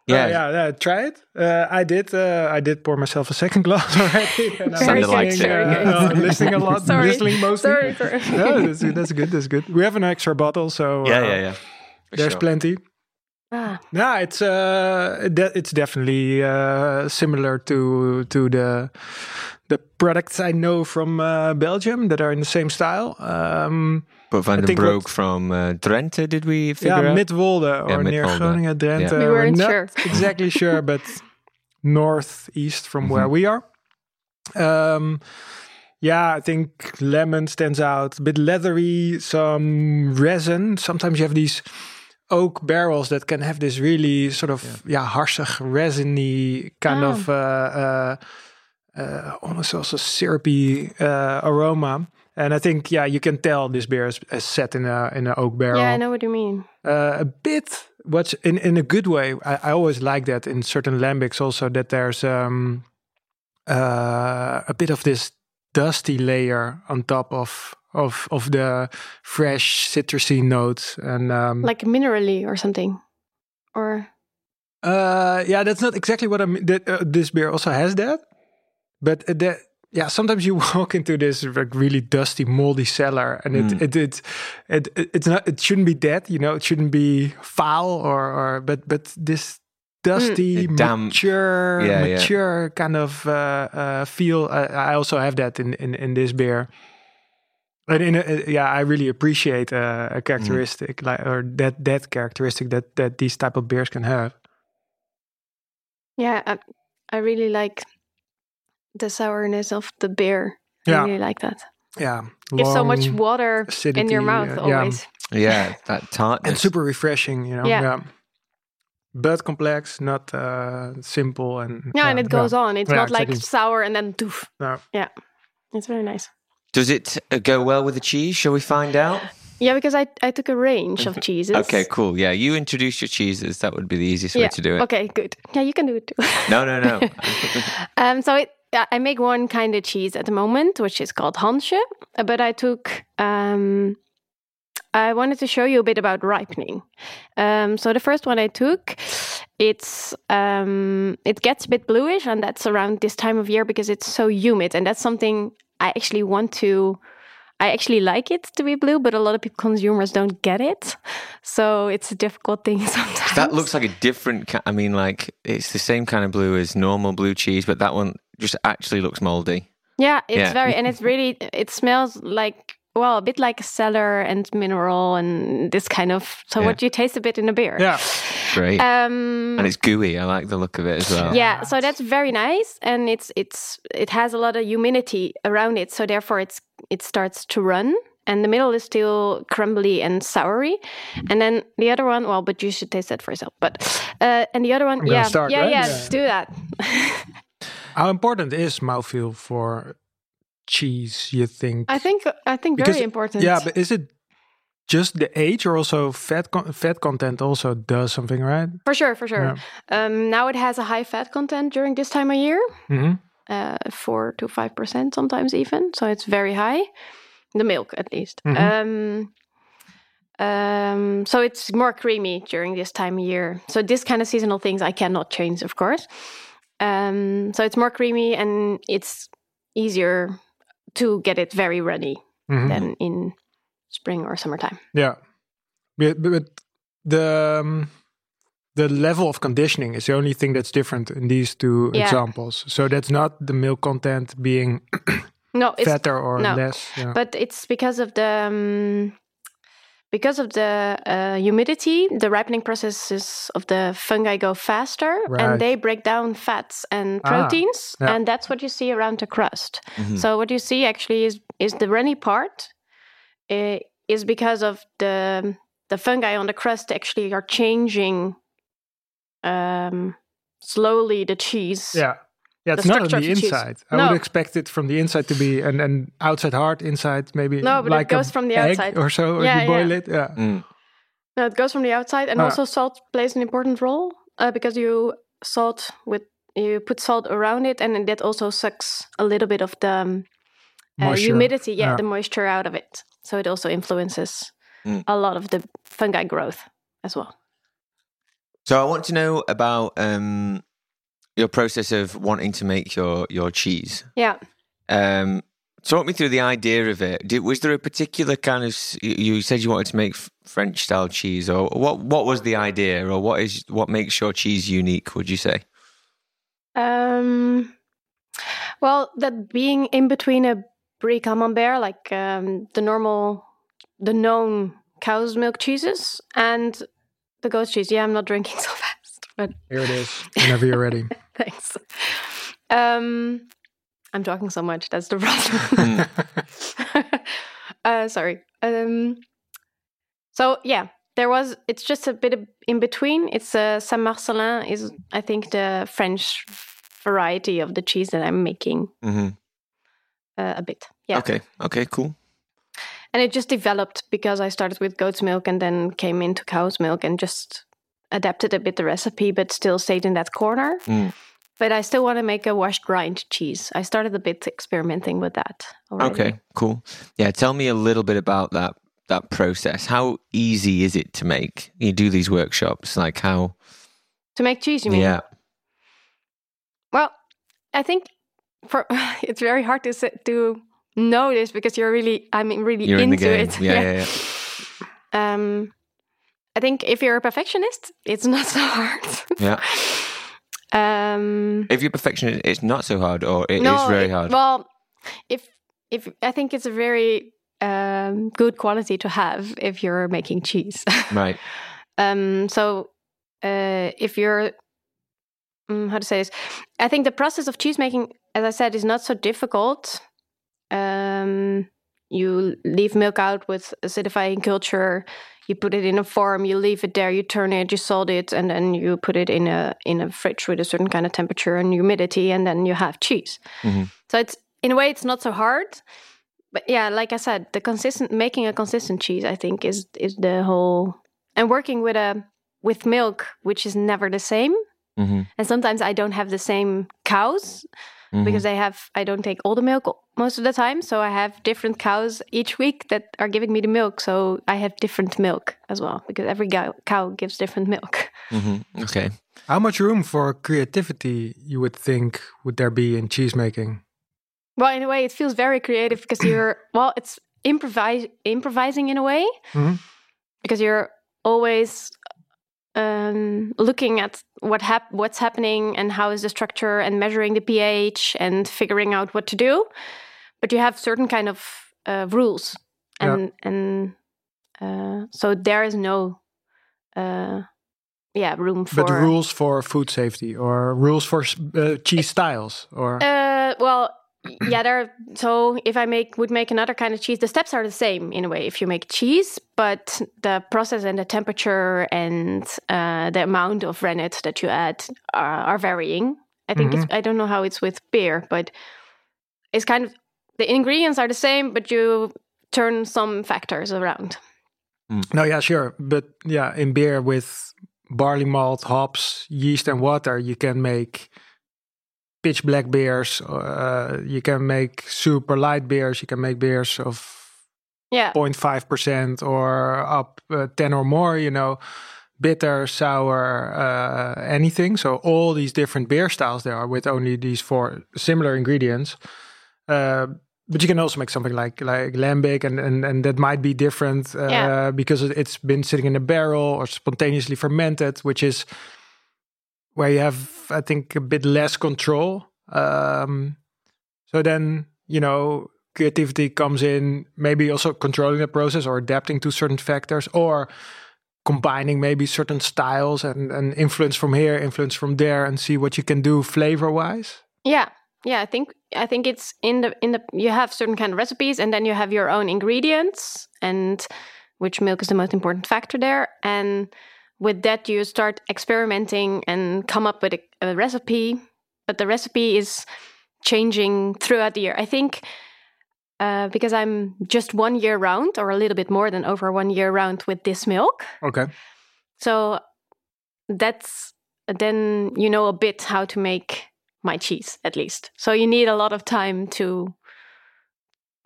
yeah, Uh, yeah, yeah, try it. Uh, I did. Uh, I did pour myself a second glass *laughs* already. And I'm listening, like uh, Very uh, listening a lot. Sorry. Listening mostly. Sorry, sorry. No, that's, that's good. That's good. We have an extra bottle, so yeah, uh, yeah, yeah. There's sure. plenty. Ah, Yeah, it's uh, de- it's definitely uh, similar to to the the products I know from uh, Belgium that are in the same style. Um, But Van I den think Broek what- from uh, Drenthe, did we figure yeah, out? Midwolde or Yeah, near Midwolde. Groningen, Drenthe. Yeah. We We're weren't not sure. exactly sure, but northeast from where we are. Um, yeah, I think lemon stands out. A bit leathery, some resin. Sometimes you have these oak barrels that can have this really sort of yeah, harsig, resiny kind Ah. of uh, uh, uh, almost also syrupy uh, aroma. And I think yeah, you can tell this beer is, is set in a in an oak barrel yeah, I know what you mean. uh, a bit what's in in a good way I, I always like that in certain lambics also that there's um uh, a bit of this dusty layer on top of of of the fresh citrusy notes and um Like minerally or something. Or uh yeah that's not exactly what i mean that, uh, this beer also has that but uh, that yeah sometimes you *laughs* walk into this like really dusty moldy cellar and it, Mm. it, it it it it's not it shouldn't be dead you know it shouldn't be foul or or but but this dusty Mm. Damp. mature Yeah, yeah. mature kind of uh, uh feel I, I also have that in in, in this beer and in a, uh, yeah, I really appreciate uh, a characteristic like or that that characteristic that that these type of beers can have. yeah, I, I really like the sourness of the beer. Yeah. I really like that. Yeah, Gives so much long water in your mouth uh, yeah. always. Yeah, *laughs* that tartness. and super refreshing. You know, Yeah. but complex, not uh, simple and Yeah, and it goes on. It's Yeah, not like sour and then doof. No. Yeah, it's very nice. Does it uh, go well with the cheese? Shall we find out? Yeah, because I, I took a range of cheeses. Okay, cool. Yeah, you introduce your cheeses. That would be the easiest way to do it. Okay, good. Yeah, you can do it too. *laughs* No, no, no. *laughs* um, so it, I make one kind of cheese at the moment, which is called Hansje. But I took. Um, I wanted to show you a bit about ripening. Um, so the first one I took, it's um, it gets a bit bluish, and that's around this time of year because it's so humid, and that's something I actually want to. I actually like it to be blue, but a lot of people, consumers don't get it, so it's a difficult thing *laughs* sometimes. that looks like a different. I mean, like it's the same kind of blue as normal blue cheese, but that one just actually looks moldy. Yeah, it's Yeah. very and it's really it smells like well, a bit like cellar and mineral and this kind of. So Yeah. what you taste a bit in a beer. Yeah. Great. Um, and it's gooey. I like the look of it as well. yeah, so that's very nice, and it's it's it has a lot of humidity around it, so therefore it's it starts to run. And the middle is still crumbly and soury, and then the other one. Well, but you should taste that for yourself. But uh, and the other one, gonna yeah, start, yeah, right? yeah, Yeah. do that. *laughs* How important is mouthfeel for cheese? You think? I think I think Because- very important. Yeah, but is it just the age, or also fat con- fat content also does something, right? for sure, for sure. Um, now it has a high fat content during this time of year, hmm uh, four to five percent sometimes even. So it's very high. The milk, at least. Mhm. Um, um, so it's more creamy during this time of year. So this kind of seasonal things I cannot change, of course. Um, so it's more creamy and it's easier to get it very runny hmm than in spring or summertime. Yeah, but, but the um, the level of conditioning is the only thing that's different in these two Yeah. examples. So that's not the milk content being No, it's fatter or no. less. Yeah. but it's because of the um, because of the uh, humidity the ripening processes of the fungi go faster Right. and they break down fats and Ah, proteins yeah. and that's what you see around the crust Mhm. so what you see actually is is the runny part uh, is because of the the fungi on the crust actually are changing um, slowly the cheese yeah. Yeah, the it's not on the of cheese. inside. I No. would expect it from the inside to be an, an outside hard, inside maybe No, but it like a goes from the outside. or so. Or Yeah, you boil yeah. it. Yeah. Mm. No, it goes from the outside, and Ah. also salt plays an important role uh, because you salt with you put salt around it, and that also sucks a little bit of the um, uh, humidity, yeah, Yeah. the moisture out of it. So it also influences Mm. a lot of the fungi growth as well. So I want to know about um, your process of wanting to make your your cheese. Yeah. Um, talk me through the idea of it. Did, was there a particular kind of? you- You said you wanted to make French style cheese, or what? What was the idea, or what is what makes your cheese unique? Would you say? Um, well, that being in between a brie camembert, like um, the normal, the known cow's milk cheeses, and the goat cheese. Yeah, I'm not drinking *laughs* so fast, but Here it is. *laughs* Whenever you're ready. Thanks. Um, I'm talking so much. That's the *laughs* problem. *laughs* uh, sorry. Um, so yeah, there was. It's just a bit of in between. It's uh, Saint Marcellin is I think the French variety of the cheese that I'm making hmm uh, a bit. Yeah, Okay. Okay. Cool. and it just developed because I started with goat's milk and then came into cow's milk and just adapted a bit the recipe, but still stayed in that corner. Mm. But I still want to make a washed rind cheese. I started a bit experimenting with that. Already. Okay. Cool. Yeah. Tell me a little bit about that that process. How easy is it to make? You do these workshops, like how? To make cheese, you mean? Yeah. Well, I think for *laughs* it's very hard to s- to know this because you're really I'm really You're in into game. it. Yeah. Yeah. *laughs* yeah. Um, I think if you're a perfectionist, it's not *laughs* so hard. Yeah. um, If you're perfectionist, it's not so hard, or it is no, very it- hard. Well, if if I think it's a very um, good quality to have if you're making cheese. *laughs* right. um, so uh, if you're mm, how to say this, I think the process of cheese making, as I said, is not so difficult. Um, you leave milk out with acidifying culture. You put it in a form. You leave it there. You turn it. You salt it, and then you put it in a in a fridge with a certain kind of temperature and humidity, and then you have cheese. Mhm. So it's in a way it's not so hard, but yeah, like I said, the consistent making a consistent cheese, I think, is is the whole and working with a with milk, which is never the same. hmm And sometimes I don't have the same cows hmm because I have I don't take all the milk most of the time, so I have different cows each week that are giving me the milk. So I have different milk as well because every cow, cow gives different milk. *laughs* hmm Okay. How much room for creativity you would think would there be in cheese making? Well, in a way, it feels very creative because you're well, it's improvise improvising in a way Mhm. because you're always um, looking at what hap- what's happening and how is the structure and measuring the pH and figuring out what to do. But you have certain kind of uh, rules Yeah. and and uh, so there is no uh, yeah room for But rules for food safety or rules for uh, cheese styles or Uh, well, yeah, there. So if I make would make another kind of cheese, the steps are the same in a way. If you make cheese, but the process and the temperature and uh, the amount of rennet that you add are, are varying. I think it's, mm-hmm. I don't know how it's with beer, but it's kind of the ingredients are the same, but you turn some factors around. Mm. no, yeah, sure. But yeah, in beer with barley malt, hops, yeast, and water, you can make pitch black beers. Uh, you can make super light beers. You can make beers of Yeah, 0.5% or up uh, 10 or more, you know, bitter, sour, uh, anything. So all these different beer styles there are with only these four similar ingredients. Uh, but you can also make something like like lambic, and and, and that might be different uh, Yeah. because it- it's been sitting in a barrel or spontaneously fermented, which is where you have, I think, a bit less control. Um, so then, you know, creativity comes in, maybe also controlling the process or adapting to certain factors or combining maybe certain styles and, and influence from here, influence from there, and see what you can do flavor wise. Yeah, yeah. I think I think it's in the in the you have certain kind of recipes, and then you have your own ingredients, and which milk is the most important factor there. And with that, you start experimenting and come up with a, a recipe, but the recipe is changing throughout the year. I think. Uh, because I'm just one year round, or a little bit more than over one year round with this milk, Okay. so that's then you know a bit how to make my cheese at least. So you need a lot of time to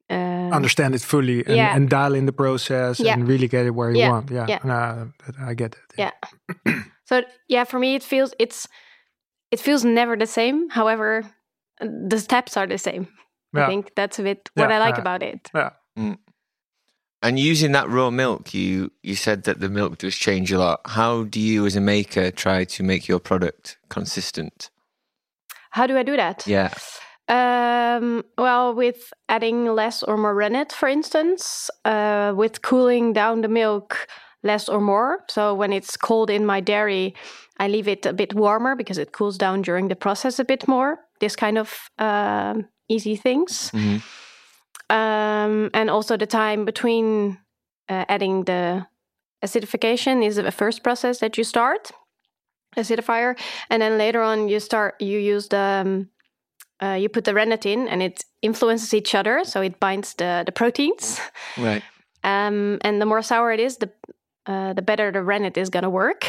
uh, Understand it fully and, Yeah. and dial in the process Yeah. and really get it where you Yeah. want. Yeah. Yeah. No, I get it. Yeah. *clears throat* So yeah, for me it feels it's it feels never the same. However, the steps are the same. Yeah. I think that's a bit what Yeah, I like yeah. about it. Yeah. And using that raw milk, you you said that the milk does change a lot. How do you, as a maker, try to make your product consistent? How do I do that? Yeah. Um, well, with adding less or more rennet, for instance, uh, with cooling down the milk less or more. So when it's cold in my dairy, I leave it a bit warmer because it cools down during the process a bit more. This kind of um easy things. Mhm. Um, and also the time between uh, adding the acidification is the first process that you start acidifier and then later on you start you use the um, uh, you put the rennet in and it influences each other so it binds the the proteins Right. *laughs* um, and the more sour it is the uh, the better the rennet is going to work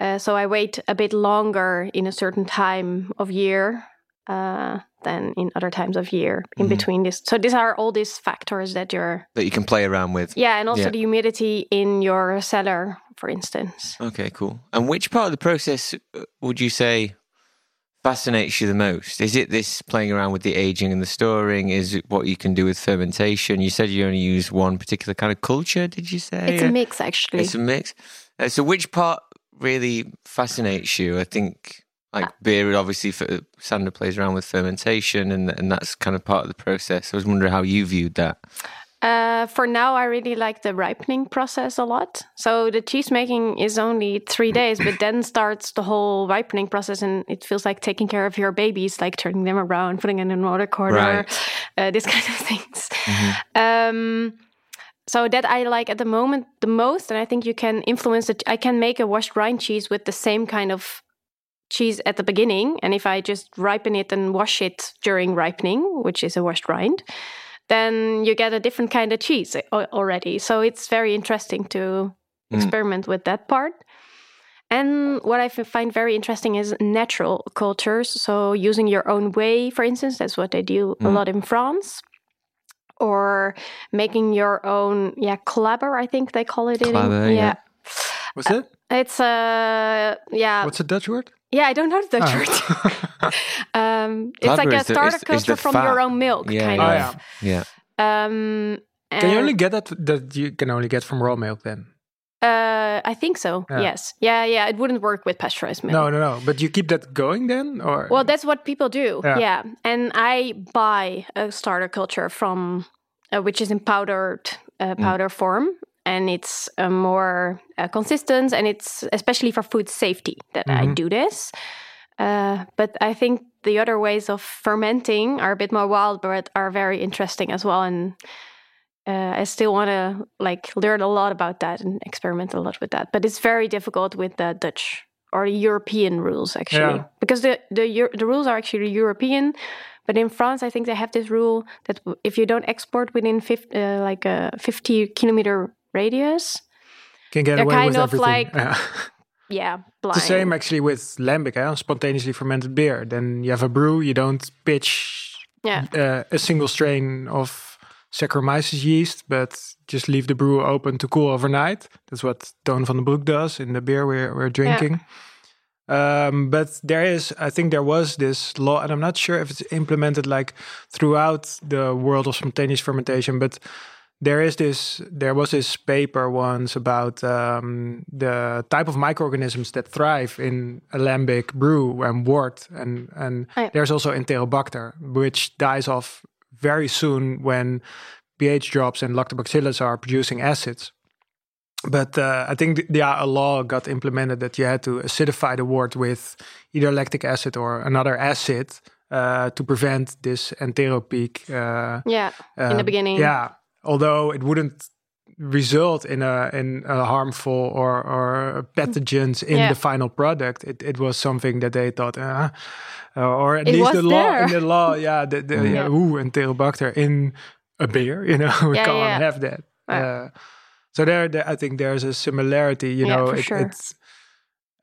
uh, so i wait a bit longer in a certain time of year uh, than in other times of year in Mhm. between this so these are all these factors that you're That you can play around with. yeah and also Yeah. the humidity in your cellar for instance Okay, cool. And which part of the process uh, would you say fascinates you the most? Is it this playing around with the aging and the storing? Is it what you can do with fermentation? You said you only use one particular kind of culture, did you say? it's a mix actually It's a mix. Uh, so, which part really fascinates you? I think, like Uh, beer, obviously, for, Sander plays around with fermentation, and and that's kind of part of the process. I was wondering how you viewed that. Uh, for now, I really like the ripening process a lot. So the cheese making is only three days, but then starts the whole ripening process, and it feels like taking care of your babies, like turning them around, putting them in another corner, Right. uh, this *laughs* kind of things. Mhm. Um, so that I like at the moment the most, and I think you can influence it. I can make a washed rind cheese with the same kind of cheese at the beginning, and if I just ripen it and wash it during ripening, which is a washed rind, then you get a different kind of cheese already. So it's very interesting to Mm. experiment with that part. And what I find very interesting is natural cultures. So using your own way, for instance, that's what they do a Mm. lot in France. Or making your own, yeah, clabber, I think they call it. in Clabber, yeah. What's it? It's uh yeah What's a Dutch word? yeah I don't know the Dutch Oh. word. *laughs* *laughs* um, it's like a is the- starter is- is culture the from fat. your own milk, Yeah, kind Oh, of. yeah. Yeah. Um, Can you only get that that you can only get from raw milk then? Uh, I think so. Yeah. Yes. Yeah, yeah. It wouldn't work with pasteurized milk. No, no, no. But you keep that going then, or Well, that's what people do. Yeah. Yeah. And I buy a starter culture from, uh, which is in powdered uh, powder form, and it's uh, more uh, consistent, and it's especially for food safety that I Mhm. do this. Uh, but I think the other ways of fermenting are a bit more wild, but are very interesting as well. And uh, I still want to like learn a lot about that and experiment a lot with that. But it's very difficult with the Dutch or the European rules actually, Yeah. because the the the rules are actually European. But in France, I think they have this rule that if you don't export within 50, uh, like a 50 kilometer radius, Can get They're away kind with of everything. like Yeah. Yeah, blind. It's the same actually with lambic, eh? spontaneously fermented beer. Then you have a brew, you don't pitch Yeah. uh, a single strain of Saccharomyces yeast, but just leave the brew open to cool overnight. That's what Toon van den Broek does in the beer we're, we're drinking. Um, but there is, I think there was this law, and I'm not sure if it's implemented like throughout the world of spontaneous fermentation, but there is this, there was this paper once about um, the type of microorganisms that thrive in a lambic brew and wort, and and Oh, yeah. there's also Enterobacter, which dies off very soon when pH drops and lactobacillus are producing acids. But uh, I think th- yeah, a law got implemented that you had to acidify the wort with either lactic acid or another acid uh, to prevent this enteropeak. Uh, yeah, in the um, beginning. Yeah, although it wouldn't result in a in a harmful or or pathogens in Yeah. the final product. It it was something that they thought, uh, uh, or at It least the law in the law, yeah, the, the, *laughs* yeah, Yeah. ooh, Enterobacter in a beer, you know, *laughs* we Yeah, can't have that. Yeah. Uh, so there, there, I think there's a similarity, you know, it, sure. it's.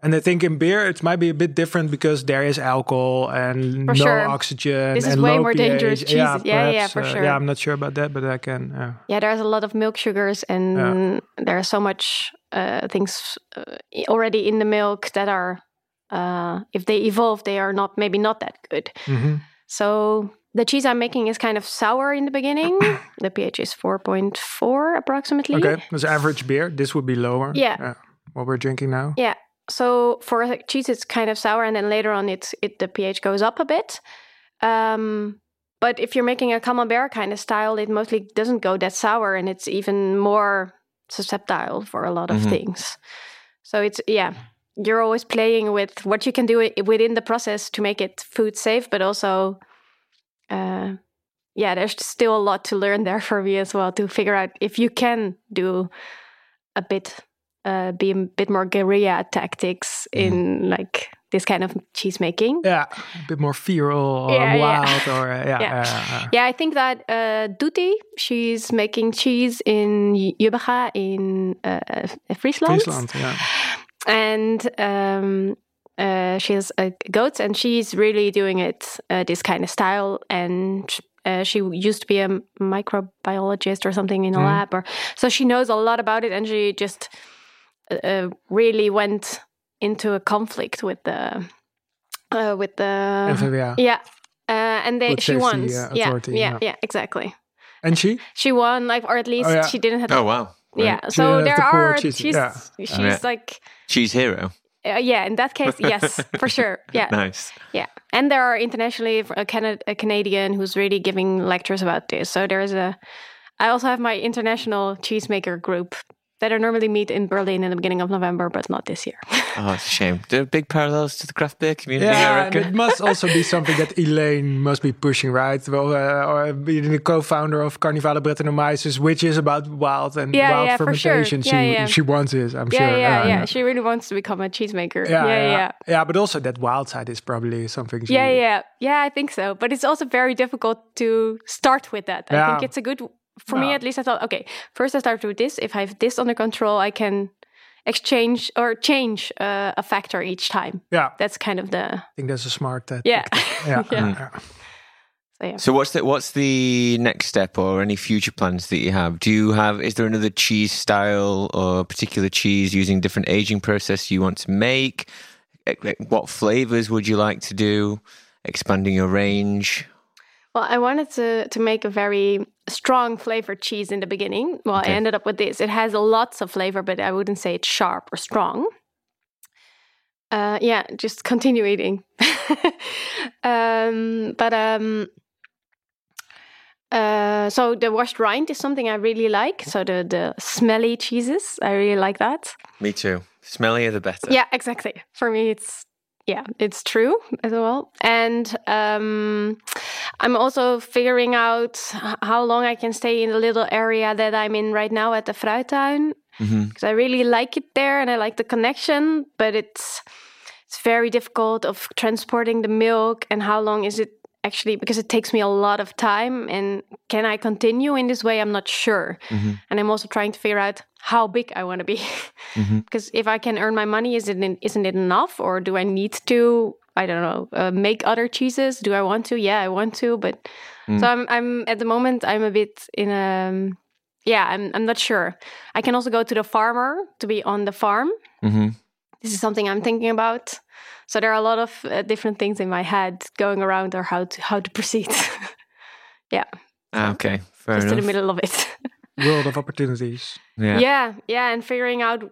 And I think in beer it might be a bit different because there is alcohol and For no sure. oxygen. This is way more dangerous pH. cheeses. Yeah, yeah, perhaps, for uh, sure. Yeah, I'm not sure about that, but I can. Uh, yeah there's a lot of milk sugars and Yeah. there's so much uh, things uh, already in the milk that are uh, if they evolve they are not maybe not that good mhm. so the cheese i'm making is kind of sour in the beginning *coughs* the ph is 4.4 approximately Okay, that's average beer. This would be lower. Yeah. what we're drinking now. yeah so for cheese it's kind of sour and then later on it's it the ph goes up a bit um, but if you're making a camembert kind of style it mostly doesn't go that sour and it's even more susceptible for a lot of Mhm. things so it's yeah you're always playing with what you can do within the process to make it food safe but also uh, yeah there's still a lot to learn there for me as well to figure out if you can do a bit uh, be a bit more guerrilla tactics in like this kind of cheese making. Yeah, a bit more feral or Yeah, yeah. wild or uh, *laughs* yeah. Yeah. uh, uh, Yeah, I think that uh, Duty, she's making cheese in Jubbega in uh, Friesland. Friesland. Yeah. And um, uh, she has uh, goats and she's really doing it uh, this kind of style. And uh, she used to be a microbiologist or something in a Mhm. lab. or So she knows a lot about it and she just uh, really went into a conflict with the. Uh, with the NVWA. yeah, uh, and they Food she Safety, won. uh, yeah, Authority, yeah, yeah. yeah, exactly. And she? She won, like, or at least Oh, yeah. she didn't have. Oh wow. Right. yeah, She so there to pull are. cheese- She's yeah. she's Yeah. like, she's hero. uh, yeah. In that case, yes, *laughs* for sure. Yeah, Nice. yeah. And there are internationally a, Cana- a Canadian who's really giving lectures about this. So there's a. I also have my international cheesemaker group that I normally meet in Berlin in the beginning of November, but not this year. *laughs* Oh, it's a shame. There are big parallels to the craft beer community, Yeah, and reckon. it must also be *laughs* something that Elaine must be pushing, right? Well, uh, or being the co-founder of Carnivale Brettanomyces, which is about wild and Yeah, wild yeah, for sure. fermentation. Yeah, she yeah. she wants this, I'm yeah, sure. yeah, Uh, yeah. She really wants to become a cheesemaker. Yeah, yeah, yeah, yeah. yeah. But also that wild side is probably something. She, Yeah, yeah, yeah. I think so, but it's also very difficult to start with that. I Yeah. think it's a good for me at least. I thought, okay, first I start with this. If I have this under control, I can exchange or change uh, a factor each time. yeah. That's kind of the I think that's a smart. Uh, yeah. *laughs* yeah. Yeah. yeah. So yeah. So what's the what's the next step or any future plans that you have? Do you have is there another cheese style or particular cheese using different aging process you want to make? What flavors would you like to do? Expanding your range. Well, I wanted to to make a very strong flavored cheese in the beginning. Well, Okay. I ended up with this. It has lots of flavor, but I wouldn't say it's sharp or strong. Uh, yeah, just continue eating. *laughs* um, but um, Uh, so the washed rind is something I really like. So the the smelly cheeses, I really like that. Me too. Smellier the better. Yeah, exactly. For me, it's yeah, it's true as well. And um, I'm also figuring out how long I can stay in the little area that I'm in right now at the Fruittuin hmm because I really like it there and I like the connection, but it's it's very difficult of transporting the milk and how long is it actually because it takes me a lot of time and can I continue in this way? I'm not sure. hmm And I'm also trying to figure out how big I want to be. *laughs* Mhm. Because if I can earn my money, is it isn't it enough, or do I need to? I don't know. Uh, make other cheeses? Do I want to? Yeah, I want to. But Mm. so I'm. I'm at the moment. I'm a bit in a. Yeah, I'm. I'm not sure. I can also go to the farmer to be on the farm. hmm This is something I'm thinking about. So there are a lot of uh, different things in my head going around, or how to how to proceed. *laughs* Ah, okay. Fair Just enough. in the middle of it. *laughs* World of opportunities. Yeah. yeah yeah and figuring out uh,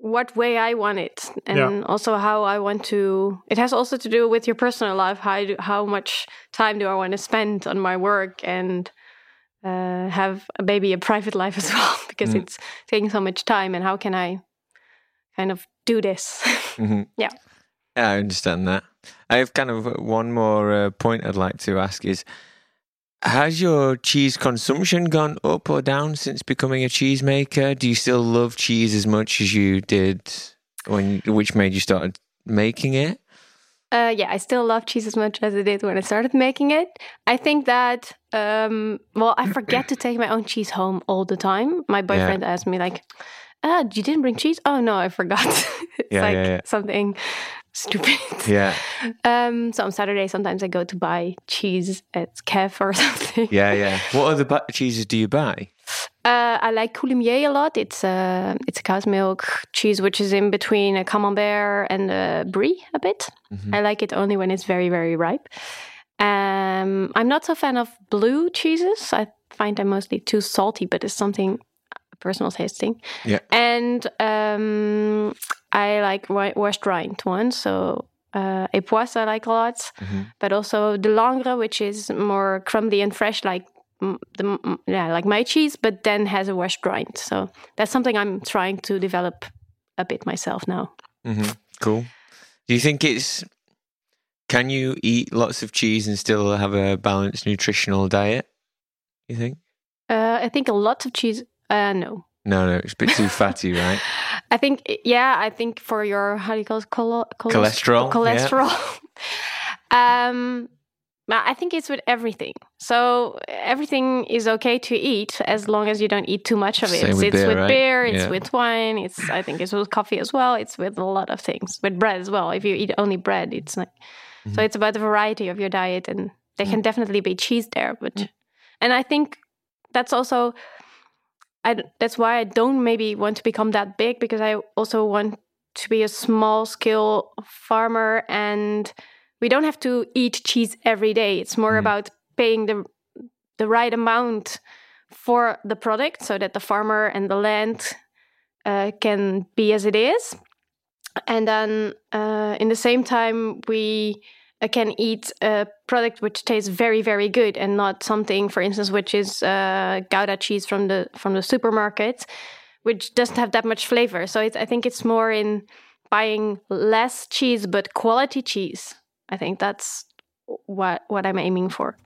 what way i want it and Yeah. also how i want to it has also to do with your personal life how do, how much time do i want to spend on my work and uh, have a baby a private *laughs* life as well because Mm. it's taking so much time and how can i kind of do this hmm Yeah. Yeah, I understand that. I have kind of one more uh, point I'd like to ask is Has your cheese consumption gone up or down since becoming a cheesemaker? Do you still love cheese as much as you did when which made you start making it? Uh, yeah, I still love cheese as much as I did when I started making it. I think that, um, well, I forget to take my own cheese home all the time. My boyfriend asked me, like, ah, you didn't bring cheese? Oh, no, I forgot. *laughs* it's Yeah, like yeah, yeah. something stupid. Yeah. *laughs* Um, so on Saturday, sometimes I go to buy cheese at Kef or *laughs* something. Yeah, yeah. What other bu- cheeses do you buy? Uh, I like Coulommiers a lot. It's a it's a cow's milk cheese, which is in between a camembert and a brie a bit. Mhm. I like it only when it's very very ripe. Um, I'm not so fan of blue cheeses. I find them mostly too salty, but it's something personal tasting. Yeah. And um, I like washed rind ones. So uh, Epoisses I like a lot, Mhm. but also the Langres, which is more crumbly and fresh, like the yeah, like my cheese, but then has a washed rind. So that's something I'm trying to develop a bit myself now. hmm Cool. Do you think it's can you eat lots of cheese and still have a balanced nutritional diet? You think? Uh, I think a lot of cheese. Uh, no, No, no, it's a bit too fatty, right? *laughs* I think yeah. I think for your how do you call it Cholo- Cholesterol, yeah. cholesterol. *laughs* um, I think it's with everything. So everything is okay to eat as long as you don't eat too much of it. Same it's with beer, with right? beer. It's Yeah. with wine. It's I think it's with coffee as well. It's with a lot of things. With bread as well. If you eat only bread, it's like so. Mhm. It's about the variety of your diet, and there Mm. can definitely be cheese there. But and I think that's also I that's why I don't maybe want to become that big because I also want to be a small scale farmer and we don't have to eat cheese every day. It's more Mm. about paying the the right amount for the product so that the farmer and the land uh, can be as it is. And then uh, in the same time, we can eat a product which tastes very, very good, and not something, for instance, which is uh, Gouda cheese from the from the supermarket, which doesn't have that much flavor. So I think it's more in buying less cheese but quality cheese. I think that's what what I'm aiming for.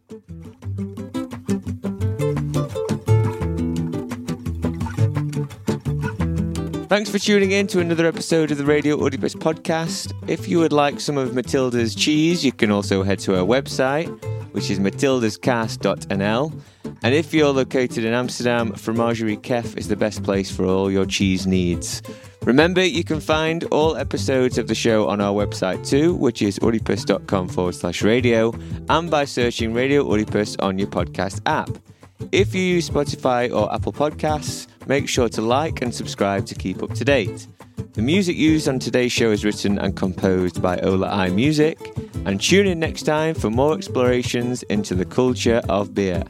Thanks for tuning in to another episode of the Radio Oedipus podcast. If you would like some of Matilda's cheese, you can also head to her website, which is matildaskaas.nl. And if you're located in Amsterdam, Fromagerie Kef is the best place for all your cheese needs. Remember, you can find all episodes of the show on our website too, which is oedipus.com forward slash radio, and by searching Radio Oedipus on your podcast app. If you use Spotify or Apple Podcasts, make sure to like and subscribe to keep up to date. The music used on today's show is written and composed by Ola I Music, and tune in next time for more explorations into the culture of beer.